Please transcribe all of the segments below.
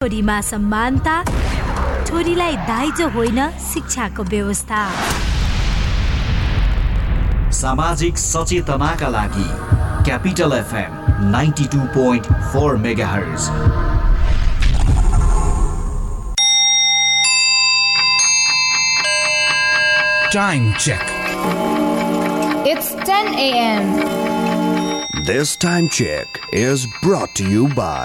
छोरीमा समानता छोरीलाई दाइजो होइन शिक्षाको व्यवस्था सामाजिक सचेतनाका लागि capital FM ninety two point four megahertz Time check. It's 10 a.m. This time check is brought to you by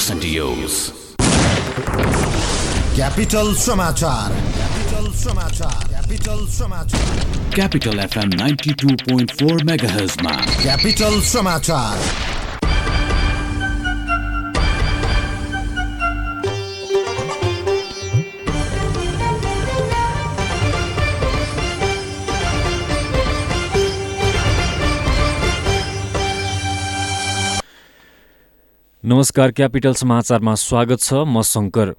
Saint Percentios. Capital समाचार क्यापिटल समाचार क्यापिटल समाचार Capital FM 92.4 MHz मा क्यापिटल समाचार नमस्कार क्यापिटल समाचारमा स्वागत छ। म शङ्कर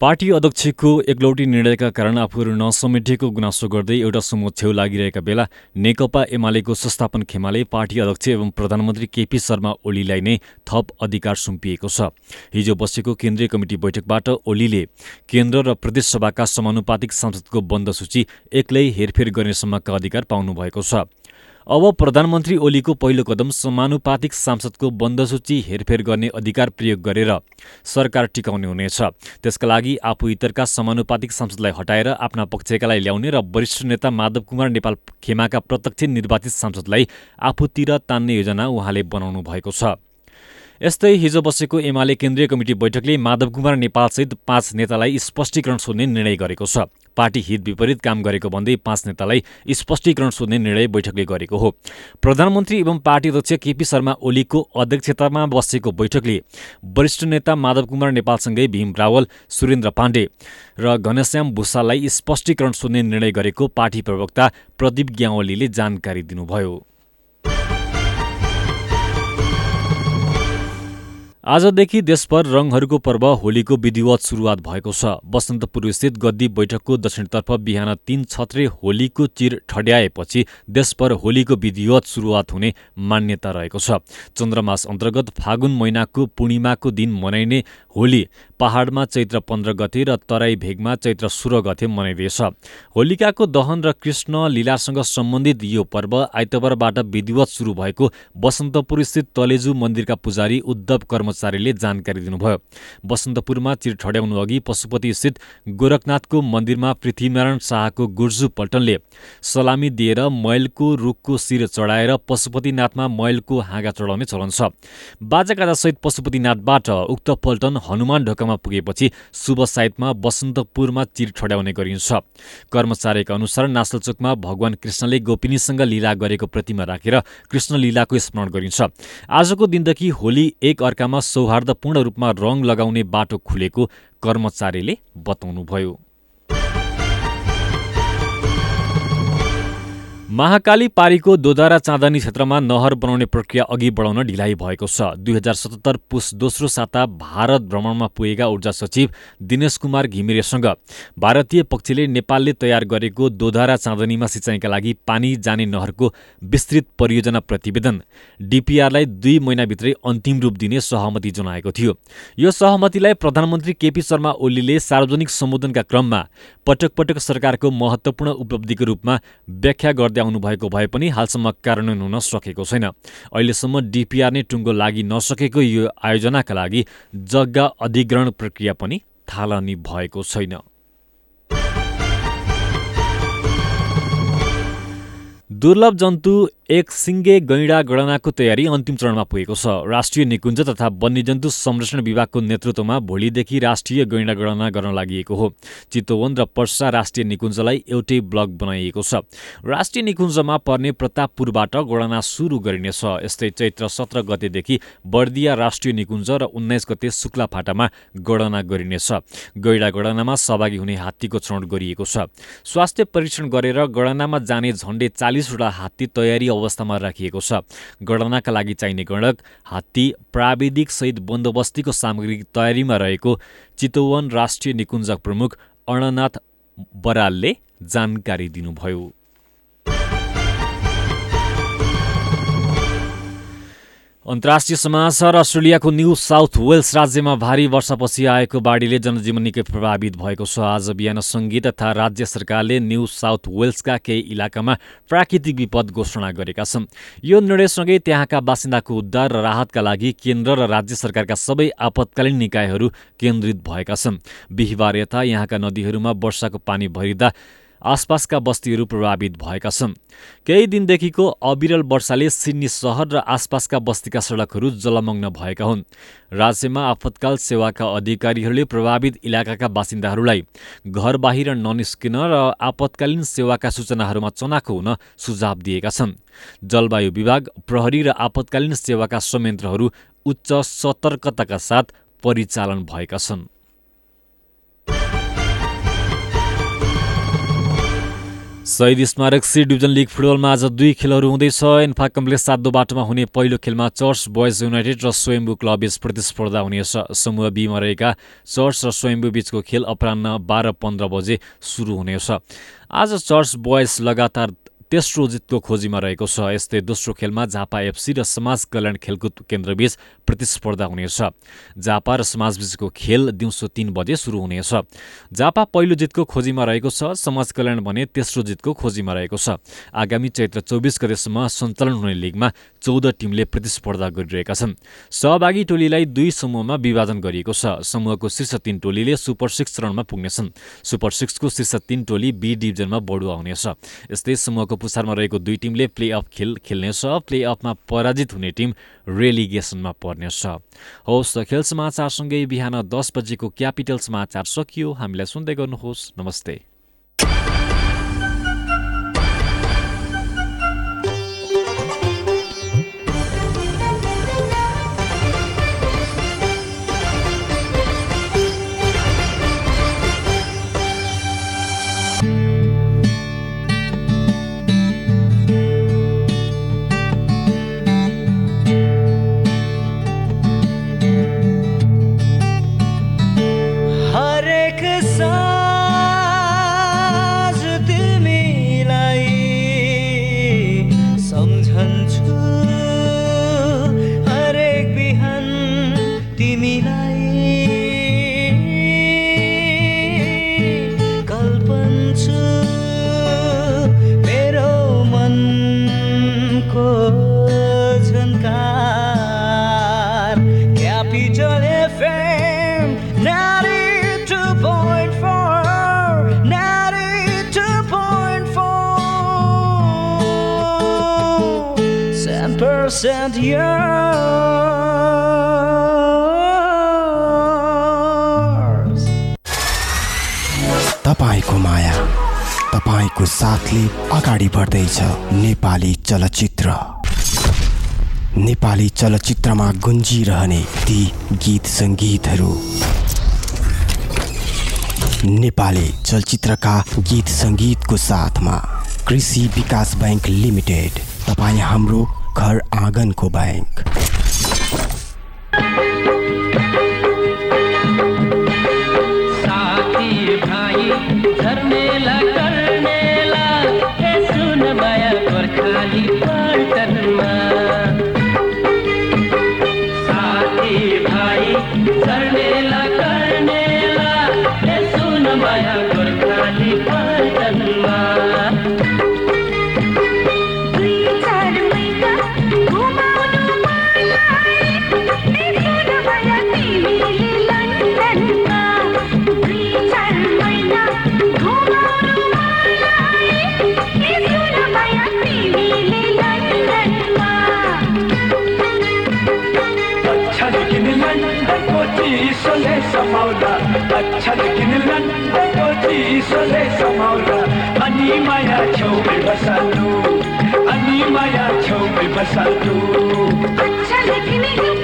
पार्टी अध्यक्षको एकलौटी निर्णयका कारण आफूहरू नसमेटिएको गुनासो गर्दै एउटा समूह छेउ लागिरहेका बेला नेकपा एमालेको संस्थापन खेमाले पार्टी अध्यक्ष एवं प्रधानमन्त्री केपी शर्मा ओलीलाई नै थप अधिकार सुम्पिएको छ। हिजो बसेको केन्द्रीय कमिटी बैठकबाट ओलीले केन्द्र र प्रदेशसभाका समानुपातिक सांसदको बन्द सूची एक्लै हेरफेर गर्नेसम्मका अधिकार पाउनुभएको छ। अब प्रधानमन्त्री ओलीको पहिलो कदम समानुपातिक सांसदको बन्द सूची हेरफेर गर्ने अधिकार प्रयोग गरेर सरकार टिकाउने हुनेछ। त्यसका लागि आफू इतरका समानुपातिक सांसदलाई हटाएर आफ्ना पक्षकालाई ल्याउने र वरिष्ठ नेता माधव कुमार नेपाल खेमाका प्रत्यक्ष निर्वाचित सांसदलाई आफूतिर तान्ने योजना उहाँले बनाउनु भएको छ। यस्तै हिजो बसेको एमाले केन्द्रीय कमिटी बैठकले माधव कुमार नेपालसहित पाँच नेतालाई स्पष्टीकरण सोध्ने निर्णय गरेको छ। पार्टी हित विपरीत काम गरेको भन्दै पाँच नेतालाई स्पष्टीकरण सोध्ने निर्णय बैठकले गरेको हो। प्रधानमन्त्री एवं पार्टी अध्यक्ष केपी शर्मा ओलीको अध्यक्षतामा बसेको बैठकले वरिष्ठ नेता माधव कुमार नेपालसँगै भीम रावल सुरेन्द्र पाण्डे र घनश्याम भूषाललाई स्पष्टीकरण सोध्ने निर्णय गरेको पार्टी प्रवक्ता प्रदीप ग्यावलीले जानकारी दिनुभयो। आजदेखि देशभर रङहरूको पर्व होलीको विधिवत सुरुवात भएको छ। बसन्तपुर स्थित गद्दी बैठकको दक्षिणतर्फ बिहान तीन छत्रे होलीको चिर ठड्याएपछि देशभर होलीको विधिवत सुरुवात हुने मान्यता रहेको छ। चन्द्रमास अन्तर्गत फागुन महिनाको पूर्णिमाको दिन मनाइने होली पहाडमा चैत्र पन्ध्र गते र तराई भेगमा चैत्र सोह्र गते मनाइँदैछ। होलिकाको दहन र कृष्ण लीलासँग सम्बन्धित यो पर्व आइतबारबाट विधिवत सुरु भएको बसन्तपुर स्थित तलेजु मन्दिरका पुजारी उद्धव कर्मचारीले जानकारी दिनुभयो। बसन्तपुरमा चिर ठड्याउनु अघि पशुपति स्थित गोरखनाथको मन्दिरमा पृथ्वीनारायण शाहको गुर्जु पल्टनले सलामी दिएर मैलको रुखको शिर चढाएर पशुपतिनाथमा मैलको हाँगा चढाउने चलन छ। बाजागाजासहित पशुपतिनाथबाट उक्त पल्टन हनुमान ढोकामा पुगेपछि शुभ साइतमा बसन्तपुरमा चिर ठड्याउने गरिन्छ। कर्मचारीका अनुसार नासलचोकमा भगवान कृष्णले गोपिनीसँग लीला गरेको प्रतिमा राखेर कृष्ण लीलाको स्मरण गरिन्छ। आजको दिनदेखि होली एक अर्कामा सौहार्दपूर्ण रूपमा रङ लगाउने बाटो खुलेको कर्मचारीले बताउनुभयो। महाकाली पारीको दोधारा चाँदनी क्षेत्रमा नहर बनाउने प्रक्रिया अघि बढाउन ढिलाइ भएको छ। दुई हजार सतहत्तर पुस दोस्रो साता भारत भ्रमणमा पुगेका ऊर्जा सचिव दिनेश कुमार घिमिरेसँग भारतीय पक्षले नेपालले तयार गरेको दोधारा चाँदनीमा सिँचाइका लागि पानी जाने नहरको विस्तृत परियोजना प्रतिवेदन डिपिआरलाई दुई महिनाभित्रै अन्तिम रूप दिने सहमति जनाएको थियो। यो सहमतिलाई प्रधानमन्त्री केपी शर्मा ओलीले सार्वजनिक सम्बोधनका क्रममा पटक पटक सरकारको महत्त्वपूर्ण उपलब्धिको रूपमा व्याख्या गर्दै आउनुभएको भए पनि हालसम्म कार्यान्वयन हुन सकेको छैन। अहिलेसम्म डिपिआर नै टुङ्गो लागि नसकेको यो आयोजनाका लागि जग्गा अधिग्रहण प्रक्रिया पनि थालनी भएको छैन। दुर्लभ जन्तु एक सिङ्गे गैँडा गणनाको तयारी अन्तिम चरणमा पुगेको छ। राष्ट्रिय निकुञ्ज तथा वन्यजन्तु संरक्षण विभागको नेतृत्वमा भोलिदेखि राष्ट्रिय गैँडा गणना गर्न लागि हो। चितवन र पर्सा राष्ट्रिय निकुञ्जलाई एउटै ब्लक बनाइएको छ। राष्ट्रिय निकुञ्जमा पर्ने प्रतापपुरबाट गणना सुरु गरिनेछ। यस्तै चैत्र सत्र गतेदेखि बर्दिया राष्ट्रिय निकुञ्ज र उन्नाइस गते शुक्लाफाटामा गणना गरिनेछ। गैँडा गणनामा सहभागी हुने हात्तीको छनौट गरिएको छ। स्वास्थ्य परीक्षण गरेर गणनामा जाने झण्डै चालिसवटा हात्ती तयारी अवस्थामा राखिएको छ। गणनाका लागि चाहिने गणक हात्ती प्राविधिक सहित बन्दोबस्तीको सामग्री तयारीमा रहेको चितवन राष्ट्रिय निकुञ्ज प्रमुख अणनाथ बरालले जानकारी दिनुभयो। अन्तर्राष्ट्रिय समाचार अस्ट्रेलियाको न्यू साउथ वेल्स राज्यमा भारी वर्षापछि आएको बाढीले जनजीवन निकै प्रभावित भएको छ। आज बिहान सङ्घीय तथा राज्य सरकारले न्यू साउथ वेल्सका केही इलाकामा प्राकृतिक विपद घोषणा गरेका छन्। यो निर्णयसँगै त्यहाँका बासिन्दाको उद्धार र राहतका लागि केन्द्र र राज्य सरकारका सबै आपतकालीन निकायहरू केन्द्रित भएका छन्। बिहिबार यता यहाँका नदीहरूमा वर्षाको पानी भरिँदा आसपासका बस्तीहरू प्रभावित भएका छन्। केही दिनदेखिको अविरल वर्षाले सिडनी सहर र आसपासका बस्तीका सडकहरू जलमग्न भएका हुन्। राज्यमा आपतकाल सेवाका अधिकारीहरूले प्रभावित इलाकाका बासिन्दाहरूलाई घर बाहिर ननिस्किन र आपतकालीन सेवाका सूचनाहरूमा चनाखो हुन सुझाव दिएका छन्। जलवायु विभाग प्रहरी र आपतकालीन सेवाका संयन्त्रहरू उच्च सतर्कताका साथ परिचालन भएका छन्। शहीद स्मारक सी डिभिजन लिग फुटबलमा आज दुई खेलहरू हुँदैछ। एन्फा कम्प्लेक्स सातो बाटोमा हुने पहिलो खेलमा चर्च बोइज युनाइटेड र स्वयम्भू क्लब बीच प्रतिस्पर्धा हुनेछ। समूह बीमा रहेका चर्च र स्वयम्भू बीचको खेल अपरान्न बाह्र पन्ध्र बजे सुरु हुनेछ। आज चर्च बोइज लगातार तेस्रो जितको खोजीमा रहेको छ यस्तै दोस्रो खेलमा झापा एफसी र समाज कल्याण खेलकुद केन्द्रबीच प्रतिस्पर्धा हुनेछ। झापा र समाजबीचको खेल दिउँसो तिन बजे सुरु हुनेछ। झापा पहिलो जितको खोजीमा रहेको छ समाज कल्याण भने तेस्रो जितको खोजीमा रहेको छ। आगामी चैत्र चौबिस गतेसम्म सञ्चालन हुने लिगमा चौध टिमले प्रतिस्पर्धा गरिरहेका छन्। सहभागी टोलीलाई दुई समूहमा विभाजन गरिएको छ। समूहको शीर्ष तीन टोलीले सुपर सिक्स राउन्डमा पुग्नेछन्। सुपर सिक्सको शीर्ष तीन टोली बी डिभिजनमा बढुवा हुनेछ। यस्तै समूहको पुसारमा रहेको दुई टिमले प्ले अफ खेल खेल्नेछ। प्ले अफमा पराजित हुने टिम रेलिगेसनमा पर्नेछ। हवस् त खेल समाचारसँगै बिहान दस बजेको क्यापिटल समाचार सकियो। हामीलाई सुन्दै गर्नुहोस्। नमस्ते। तपाईँको साथले अगाडि बढ्दैछ नेपाली चलचित्र। नेपाली चलचित्रमा गुन्जिरहने ती गीत सङ्गीतहरू। नेपाली चलचित्रका गीत सङ्गीतको साथमा कृषि विकास बैङ्क लिमिटेड तपाईँ हाम्रो घर आँगनको बैङ्क चिसोले समाउला मच्छर किन्लन त्यो चिसोले समाउला अनि माया छेउमै बसालु अनि माया छेउमै बसालु मच्छर किन्लन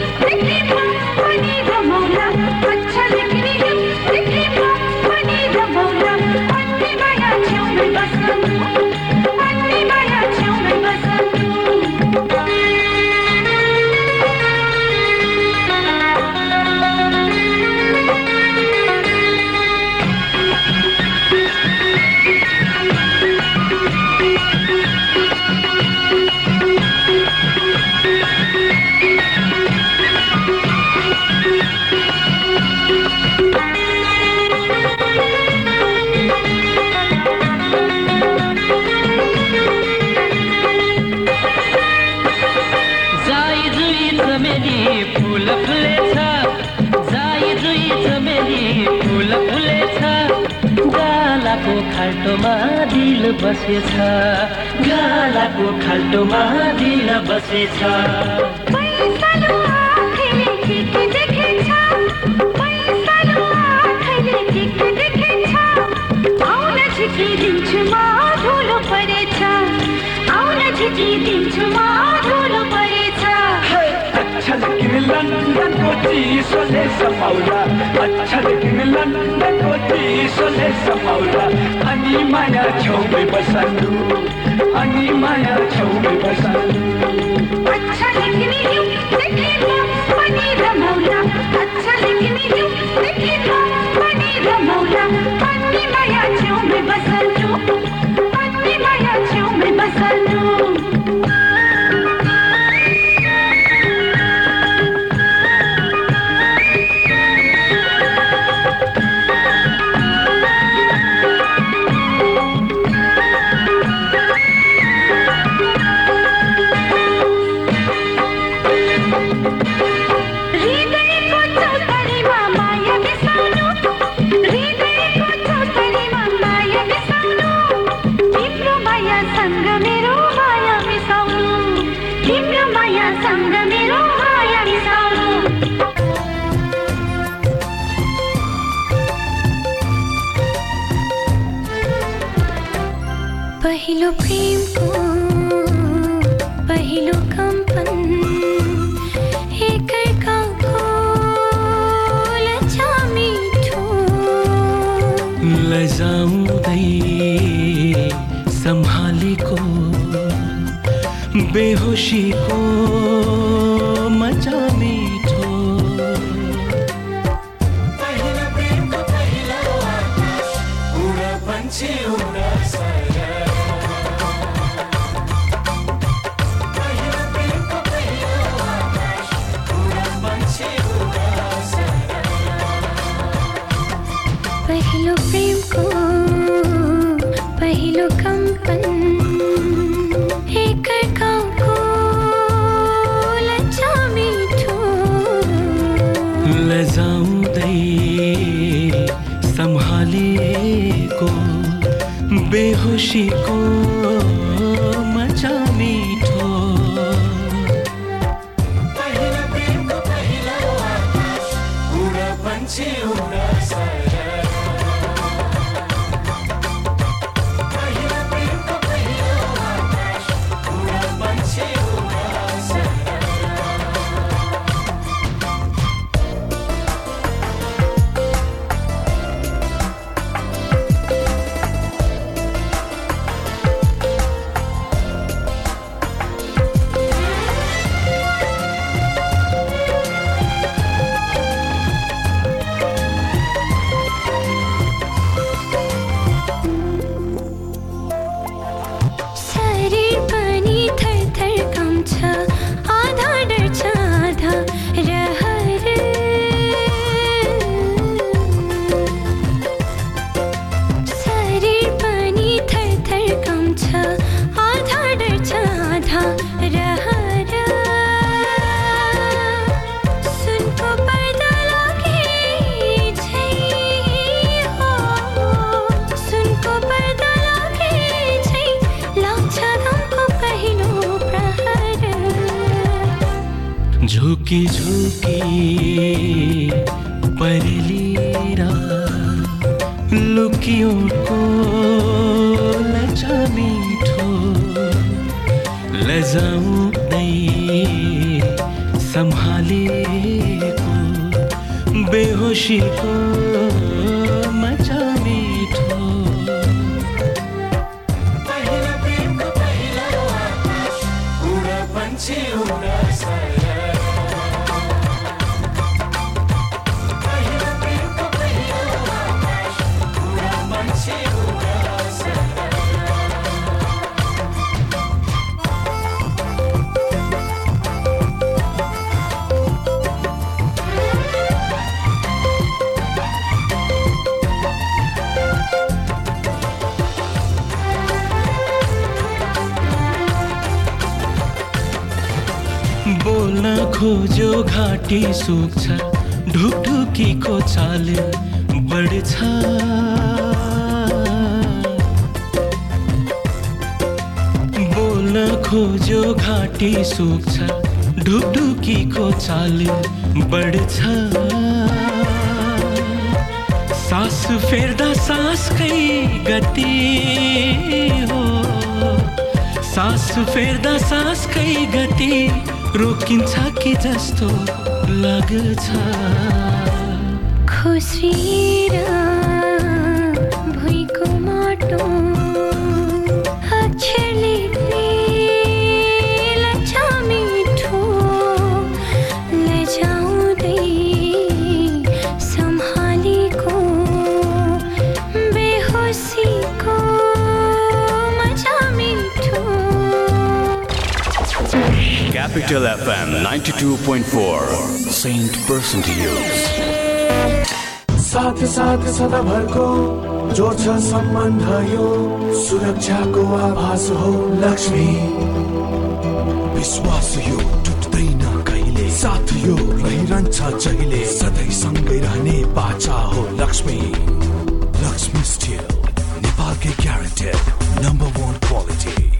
खाल्टोमा दिल बसेछ। गालाको खाल्टोमा दिल बसेछ। झिक्किदिन्छु म, धुलो परेछ। आउन झिक्किदिन्छु म, धुलो लन्डनको चिसोले समाउला अक्षर किन लन्डनको चिसोले समाउला अनि माया छेउमै बसालु। अनि माया छेउमै बसालु। अक्षर किन पहिलो प्रेमको पहिलो कम्पन एकअर्काको लजा मिठो। लजाउँदै सम्हालेको बेहोसीको Chico. मीठो लजाऊं नहीं संभाले को बेहोशी को। खोज्यो घाँटी सुक्छ ढुकढुकीको चाल बढ्छ। बोल्न खोज्यो घाँटी सुक्छ ढुकढुकीको चाल बढ्छ। सास फेर्दा सासकै गति हो। सास फेर्दा सासकै गति रोकिन्छ कि जस्तो लाग्छ? खुसीर भुइँको माटो अक्षर लेख्ने लच्छा मिठो। लजाउँदै सम्हालेको बेहोसीको Capital FM 92.4 Saint Person to use. साथ साथ सदाभरको जोड्छ सम्बन्ध यो सुरक्षाको आभास हो लक्ष्मी। विश्वास यो टुट्दैन कहिले? साथ यो रहिरहन्छ जहिले? सधैँ सँगै रहने बाचा हो लक्ष्मी। लक्ष्मी स्टिल नेपालकै guaranteed number one quality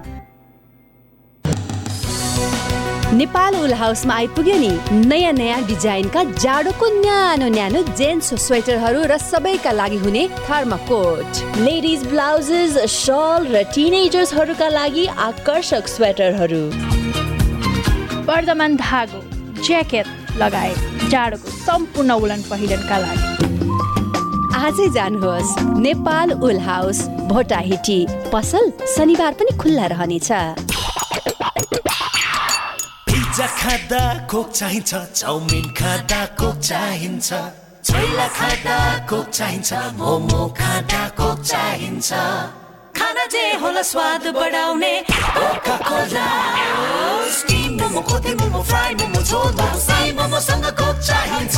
Nepal उल हाउसमा आइपुग्यो नि। नयाँ नयाँ डिजाइनका जाडोको न्यानो न्यानो जेन्ट्स स्वेटरहरू र सबैका लागि हुने थर्माकोट लेडिज ब्लाउजेस सल र टिनेजर्सहरूका लागि आकर्षक स्वेटरहरू। वर्धमान धागो ज्याकेट लगायत जाडोको सम्पूर्ण उलन पहिरनका लागि। आजै जानुहोस् नेपाल उल हाउस भोटाहिटी। पसल शनिबार पनि खुल्ला रहनेछ। पिज्जा खाँदा कोक चाहिन्छ चाउमिन खाँदा कोक चाहिन्छ छोइला खाँदा कोक चाहिन्छ मोमो खाँदा कोक चाहिन्छ खाना जे होला स्वाद बढाउने। कोका कोला चाहिन्छ.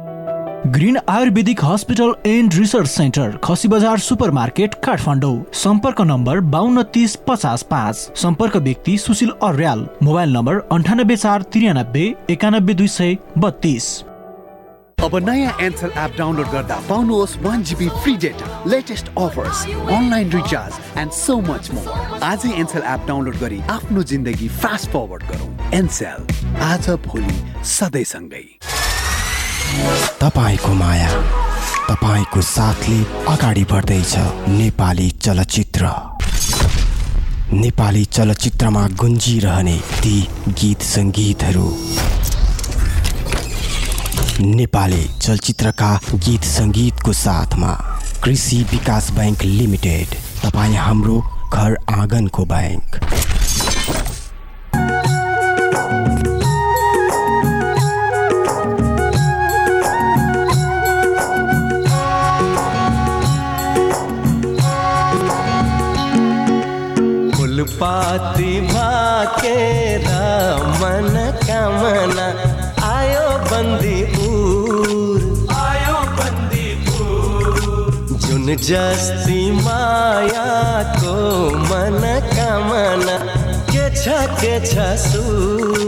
Green Ayurvedic hospital and research centre Khasi Bazar super market Kathmandu. सम्पर्क नम्बर बाहन्न तिस पचास पाँच। सम्पर्क व्यक्ति सुशील अर्याल। मोबाइल नम्बर अन्ठानब्बे चार त्रियानब्बे एकानब्बे दुई सय बत्तिस। अब नयाँ एन्सल एप डाउनलोड गर्दा पाउनुहोस् one GB free data latest offers online recharge and so much more आजै एन्सल एप डाउनलोड गरी आफ्नो जिन्दगी फास्ट फरवर्ड गरौँ। एनसेल आज भोलि सधैँसँगै। तपाईँको माया तपाईँको साथले अगाडि बढ्दैछ नेपाली चलचित्र। नेपाली चलचित्रमा गुन्जिरहने ती गीत सङ्गीतहरू। नेपाली चलचित्रका गीत सङ्गीतको साथमा कृषि विकास बैङ्क लिमिटेड तपाईँ हाम्रो घर आँगनको बैङ्क बन्दीपुर जुन जस्ती मायाको मन कामना के छ के छ सुर।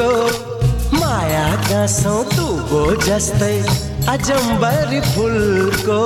को। माया गाँसौ तू गो जस्तै अजम्बर फुलको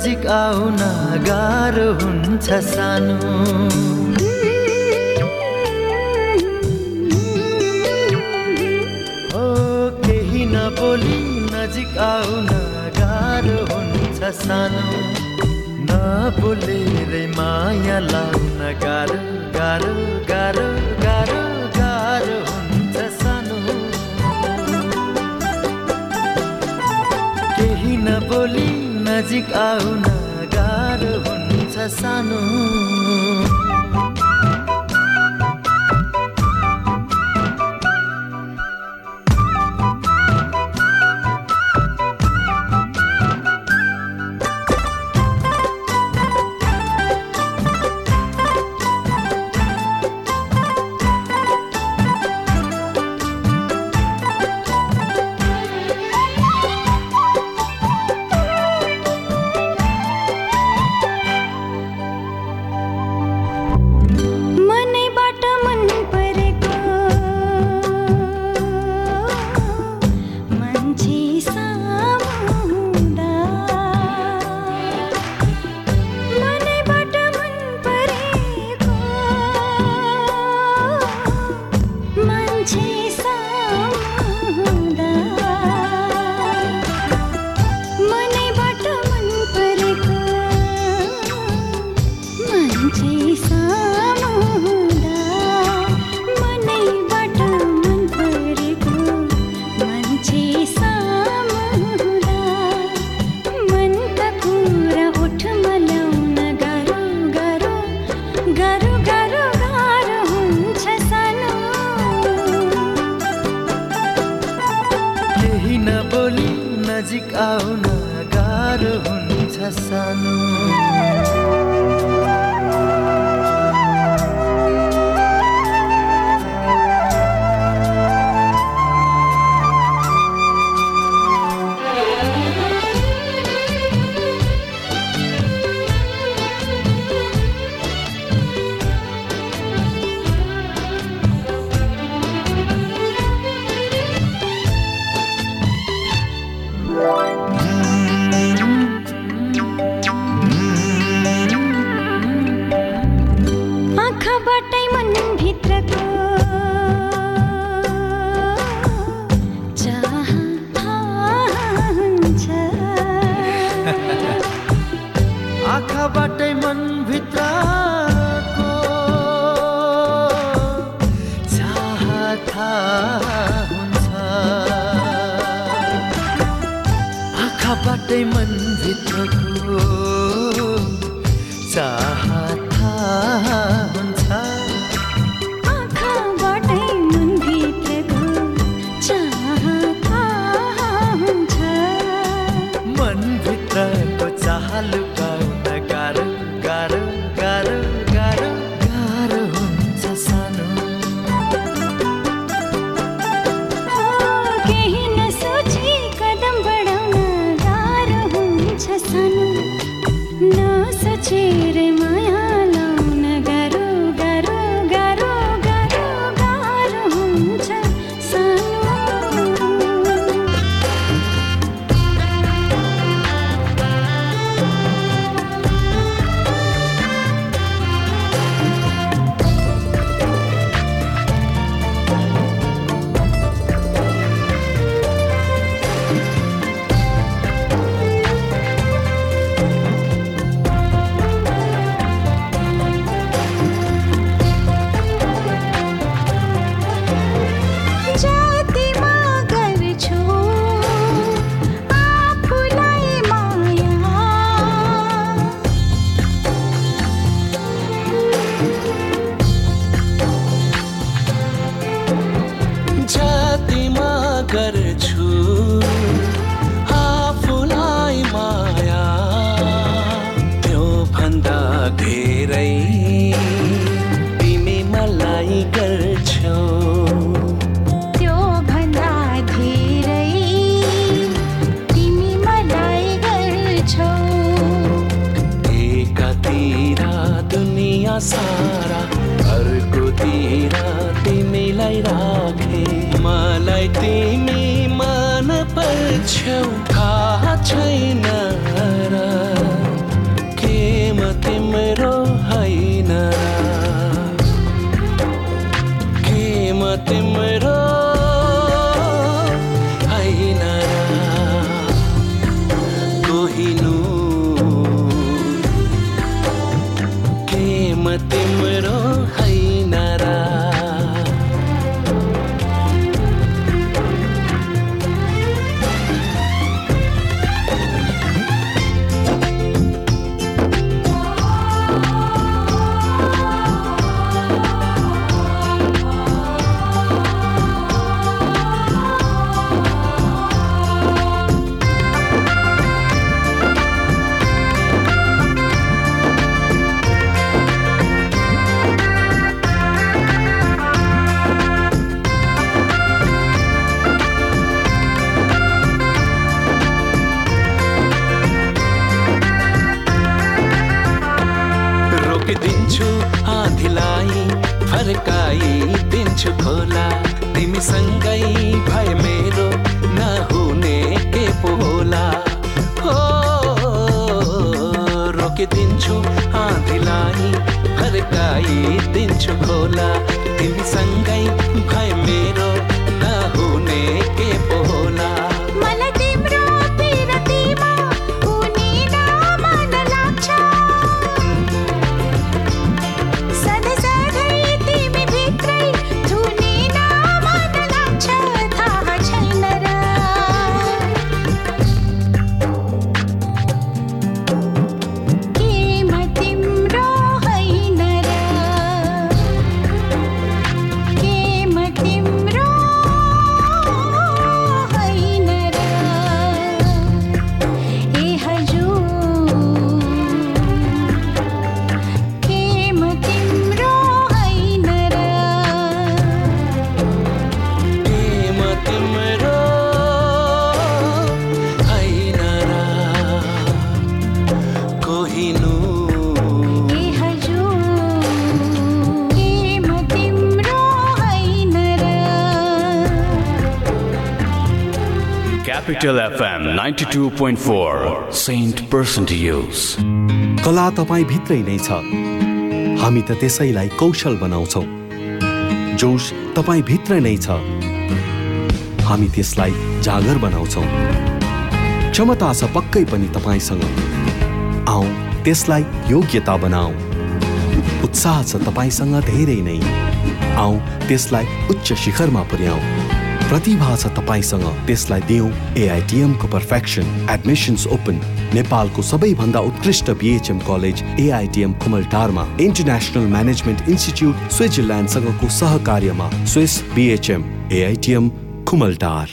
नजिक आउन गाह्रो हुन्छ सानो। हो केही नबोली नजिक आउन गाह्रो हुन्छ सानो। नबोलेरै माया लाउन गाह्रो गाह्रो गाह्रो। नजिक आउन गाह्रो हुन्छ सानो। राखे मलाई तिमी मन पर्छौ। Capital FM 92.4 Saint Person to Use. कला तपाईँ भित्रै नै छ। हामी त त्यसैलाई कौशल बनाउँछौँ। जोस तपाईँ भित्र नै छ। हामी त्यसलाई जागर बनाउँछौँ। क्षमता छ पक्कै पनि तपाईँसँग। आऊ त्यसलाई योग्यता बनाऊ उत्साह छ तपाईँसँग धेरै नै। आऊ त्यसलाई उच्च शिखरमा पुर्याऊ प्रतिभा छ तपाईँसँग। त्यसलाई दिउँ एआइटिएमको पर्फेक्सन एडमिसन्स ओपन नेपालको सबैभन्दा उत्कृष्ट बिएचएम कलेज एआइटिएम कुमलटारमा इन्टरनेसनल म्यानेजमेन्ट इन्स्टिच्युट स्विजरल्यान्डसँगको सहकार्यमा स्विस बिएचएम एआइटिएम कुमलटार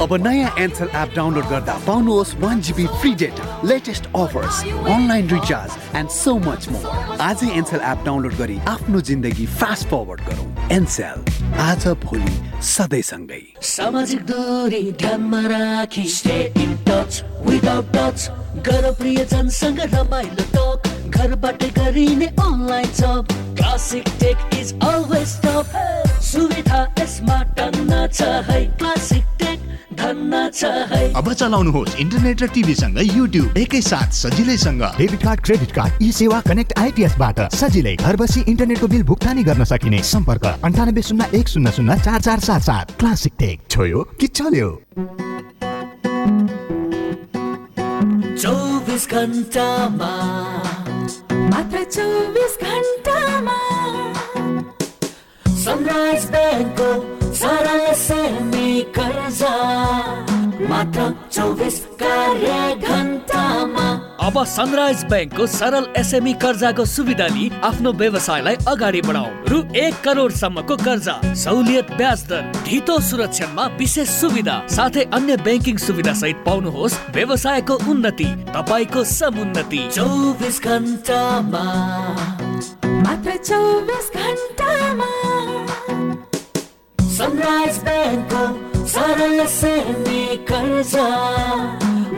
अब नयाँ एन्सल एप डाउनलोड गर्दा पाउनुहोस् one GB free data latest offers online recharge and so much more आजै एन्सल एप डाउनलोड गरी आफ्नो जिन्दगी फास्ट फरवर्ड गरौँ। एनसेल आज भोलि सधैँसँगै। सामाजिक दूरी ध्यानमा राखी। Stay in touch without touch गर प्रियजनसँग रमाइलो टक घरबाटै गरिने online job Classic Tech is always top सुविधा यसमा टन्न छ है क्लासिक टेक अब चलाउनुहोस् इन्टरनेट र टिभीसँग युट्युब एकैसाथ सजिलैसँग। Debit card credit card eSewa connect आइपिएसबाट सजिलै घर बसी इन्टरनेटको बिल भुक्तानी गर्न सकिने। सम्पर्क अन्ठानब्बे शून्य एक शून्य शून्य चार चार सात सात। Classic Tech. छोयो कि चल्यो? चौबिस घन्टामा। मात्र चौबिस घन्टामा। सनराइज ब्याङ्कको सरल सेमी कर्जा। मात्र चौबिस कार्य घन्टामा अब सनराइज ब्याङ्कको सरल एसएमई कर्जाको सुविधा लिई आफ्नो व्यवसायलाई अगाडि बढाऊ। रु एक करोडसम्मको कर्जा सहुलियत ब्याज दर ढितो सुरक्षामा विशेष सुविधा साथै अन्य ब्याङ्किङ सुविधा सहित पाउनुहोस् व्यवसायको उन्नति तपाईँको समुन्नति। चौबिस घन्टामा मात्र चौबिस घन्टामा सनराइज ब्याङ्कको सरल सेमी कर्जा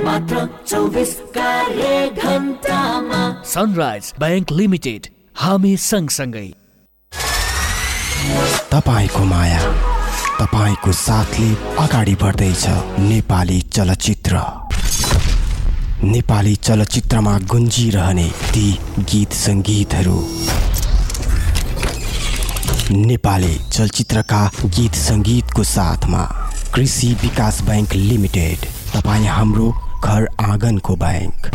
मात्र चौबिस कार्य घन्टामा सनराइज ब्याङ्क लिमिटेड हामी सँगसँगै। तपाईँको माया तपाईँको साथले अगाडि बढ्दैछ नेपाली चलचित्र। नेपाली चलचित्रमा गुन्जिरहने ती गीत सङ्गीतहरू। नेपाली चलचित्रका गीत सङ्गीतको साथमा कृषि विकास बैङ्क लिमिटेड तपाईँ हाम्रो घर आँगनको बैङ्क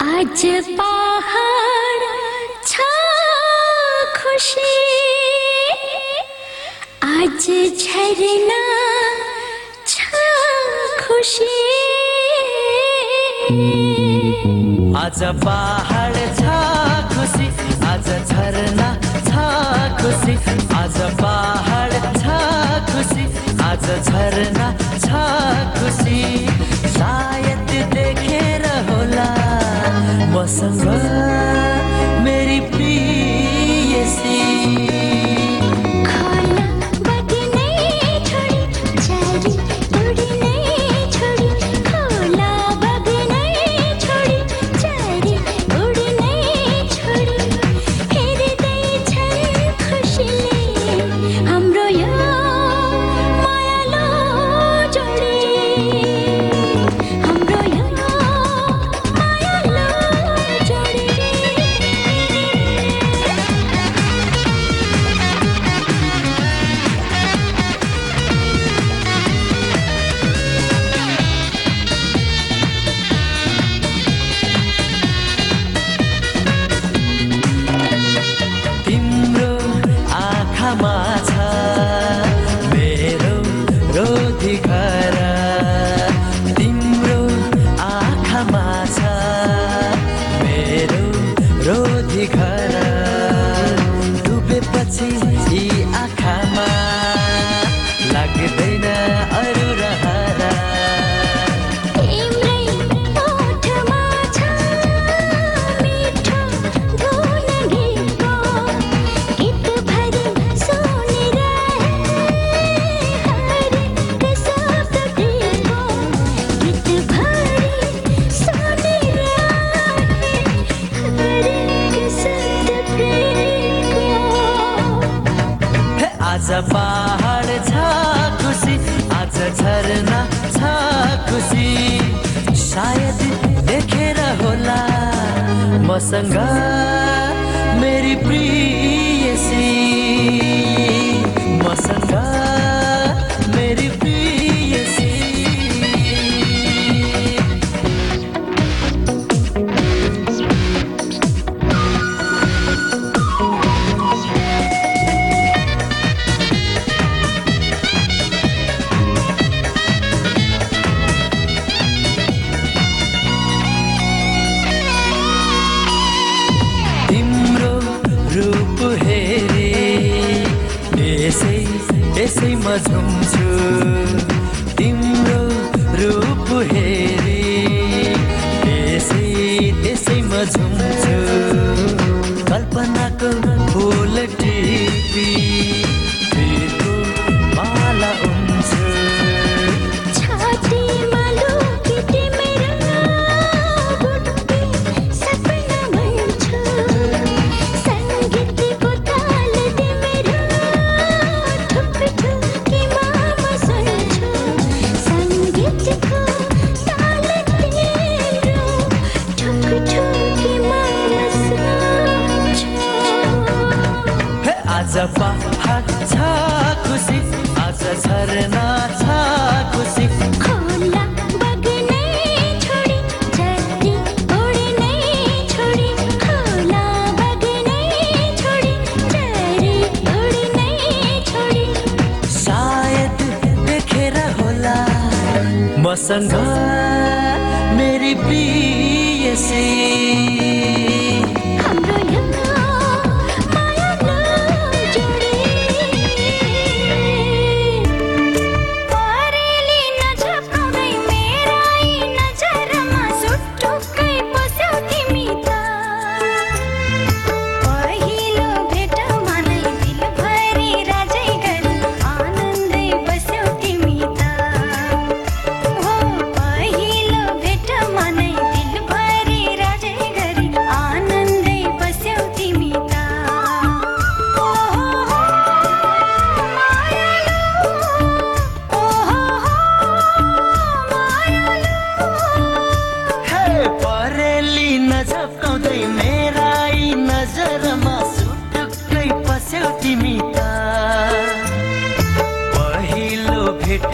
आज पहाड छ खुसी। आज झरना छ खुसी। आज पहाड छ खुसी। आज पहाड छ खुसी। आज झरना छ खुसी। सायद देखेर होला मसँग मेरी प्रियसी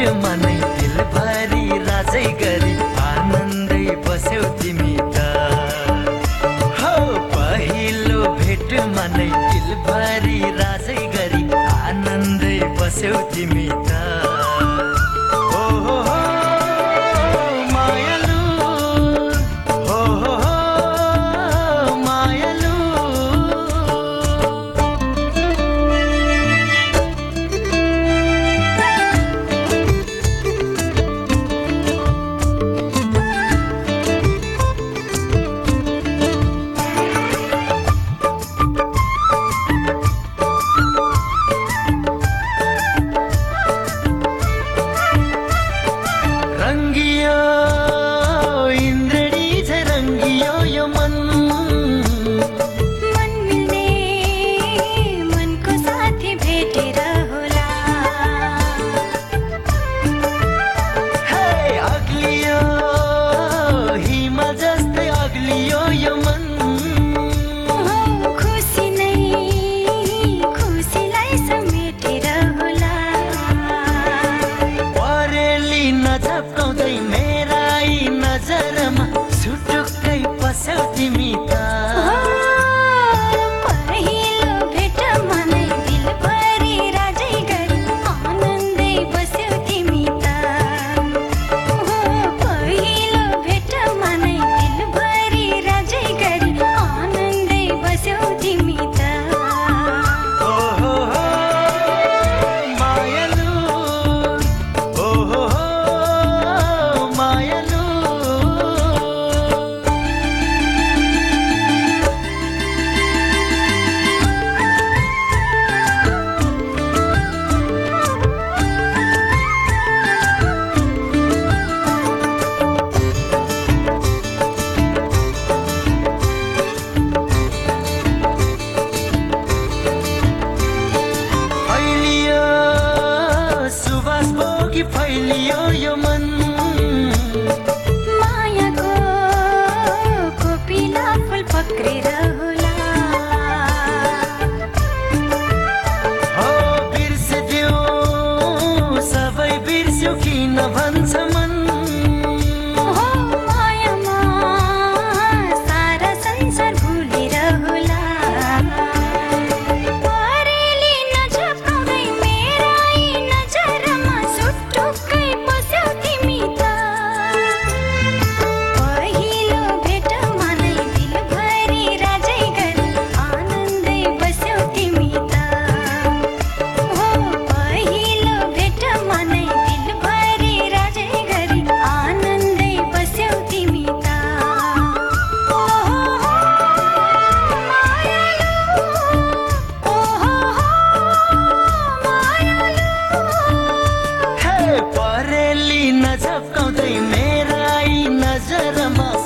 लुट्यो मनै दिलभरि राजै गरी आनन्दै बस्यौ तिमी त। हो पहिलो भेट मनै दिलभरि राजै गरी आनन्दै बस्यौ तिमी त।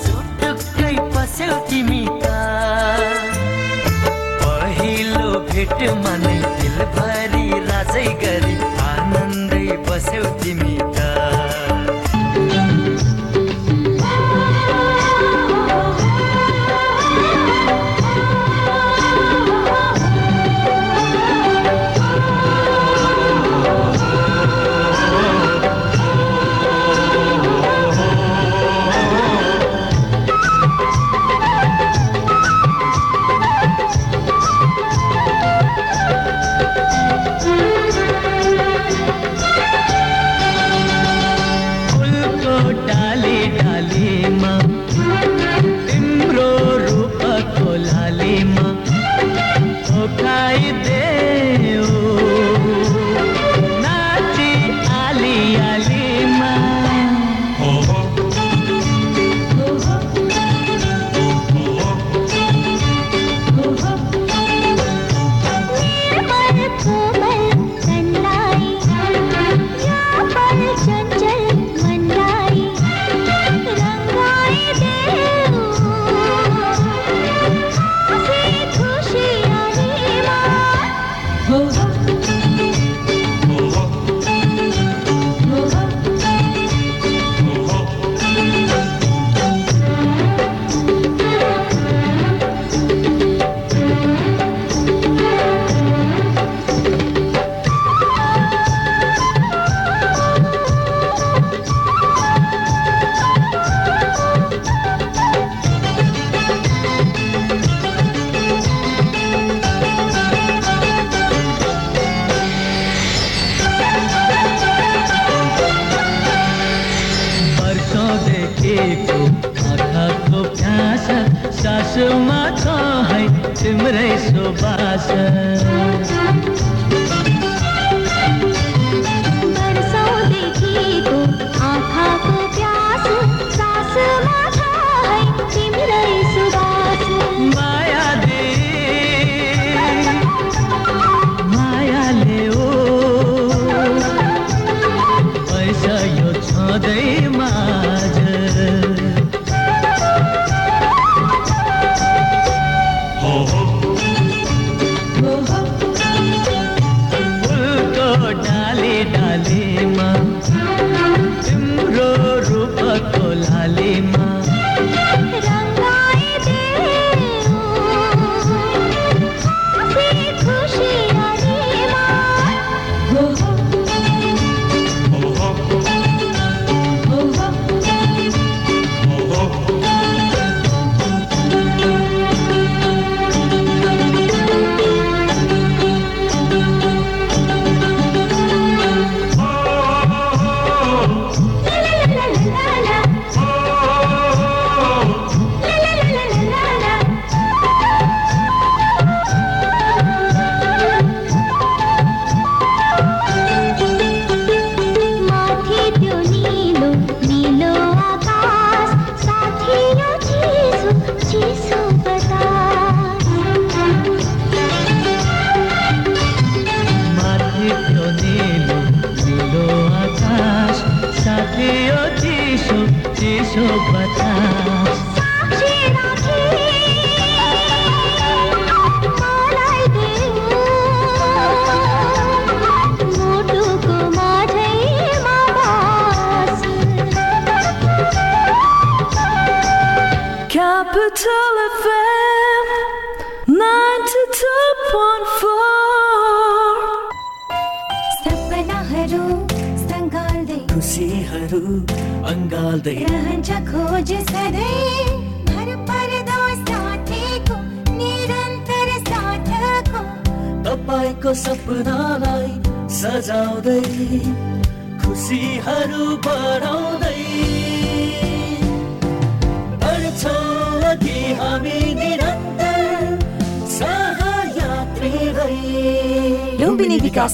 सुटुक्कै पस्यौ तिमी त। पहिलो भेटमा दिल भरी राजै गरी आनन्दै बस्यौ तिमी।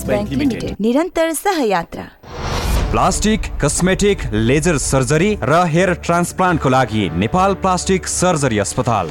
बैंक लिमिटेड निरन्तर सहयात्रा। प्लास्टिक कस्मेटिक लेजर सर्जरी र हेयर ट्रान्सप्लान्टको लागि नेपाल प्लास्टिक सर्जरी अस्पताल।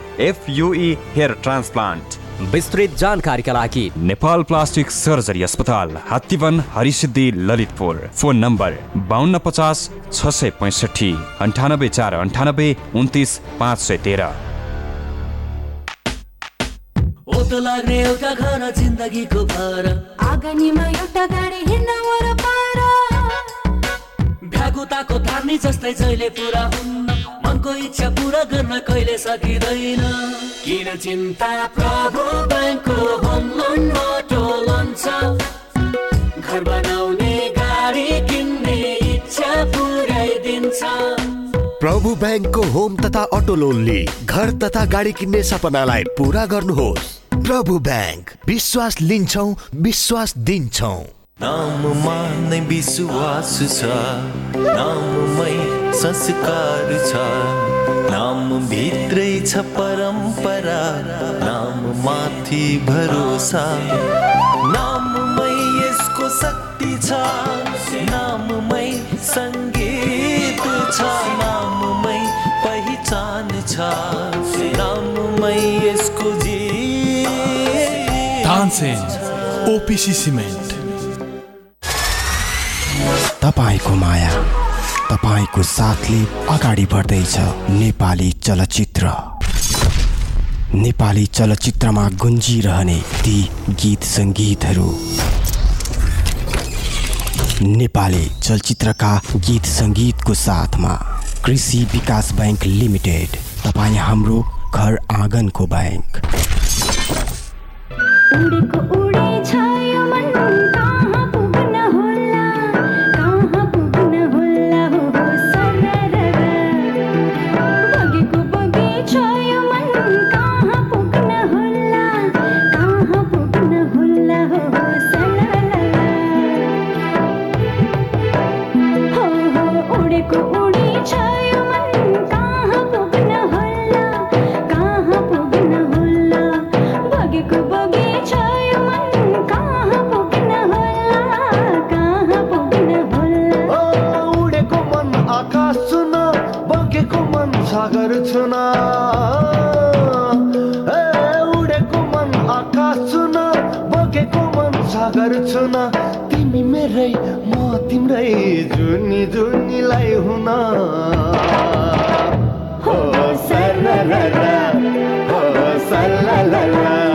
एफयुई हेयर ट्रान्सप्लान्ट विस्तृत जानकारीका लागि नेपाल प्लास्टिक सर्जरी अस्पताल हात्तीवन हरिसिद्धि ललितपुर। फोन नम्बर बाहन्न पचास छ सय पैँसठी अन्ठानब्बे चार अन्ठानब्बे उन्तिस पाँच सय तेह्र। ओतो लाग्ने एउटा घर जिन्दगीको भार आँगनीमा एउटा गाडी हिँड्न वरपर भ्यागुताको धार्नी जस्तै जहिले पुरा हुन्न। मनको इच्छा पुरा गर्न कहिले सकिँदैन। किन चिन्ता प्रभु ब्याङ्कको होम लोन अटो लोन छ घर बनाउने गाडी किन्ने इच्छा पुऱ्याइदिन्छ। प्रभु ब्याङ्कको होम तथा अटो लोनले घर तथा गाडी किन्ने सपनालाई पुरा गर्नुहोस्। प्रभु ब्याङ्क विश्वास लिन्छौ विश्वास दिन्छौ। नाममा नै विश्वास छ। नाममै संस्कार छ। नाम भित्रै छ परम्परा। नाम माथि भरोसा। नाममै यसको शक्ति छ। नाममै सङ्गीत छ। नाममै पहिचान छ। नाममै यसको जी ओपिसी सिमेन्ट। तपाईँको माया तपाईँको साथले अगाडि बढ्दैछ नेपाली चलचित्र। नेपाली चलचित्रमा गुन्जिरहने ती गीत सङ्गीतहरू। नेपाली चलचित्रका गीत सङ्गीतको साथमा कृषि विकास बैङ्क लिमिटेड तपाईँ हाम्रो घर आँगनको ब्याङ्क। मन सागर छुन तिमी मेरै म तिम्रै जुनी जुनीलाई हुन। हो सररर, हो सरललल।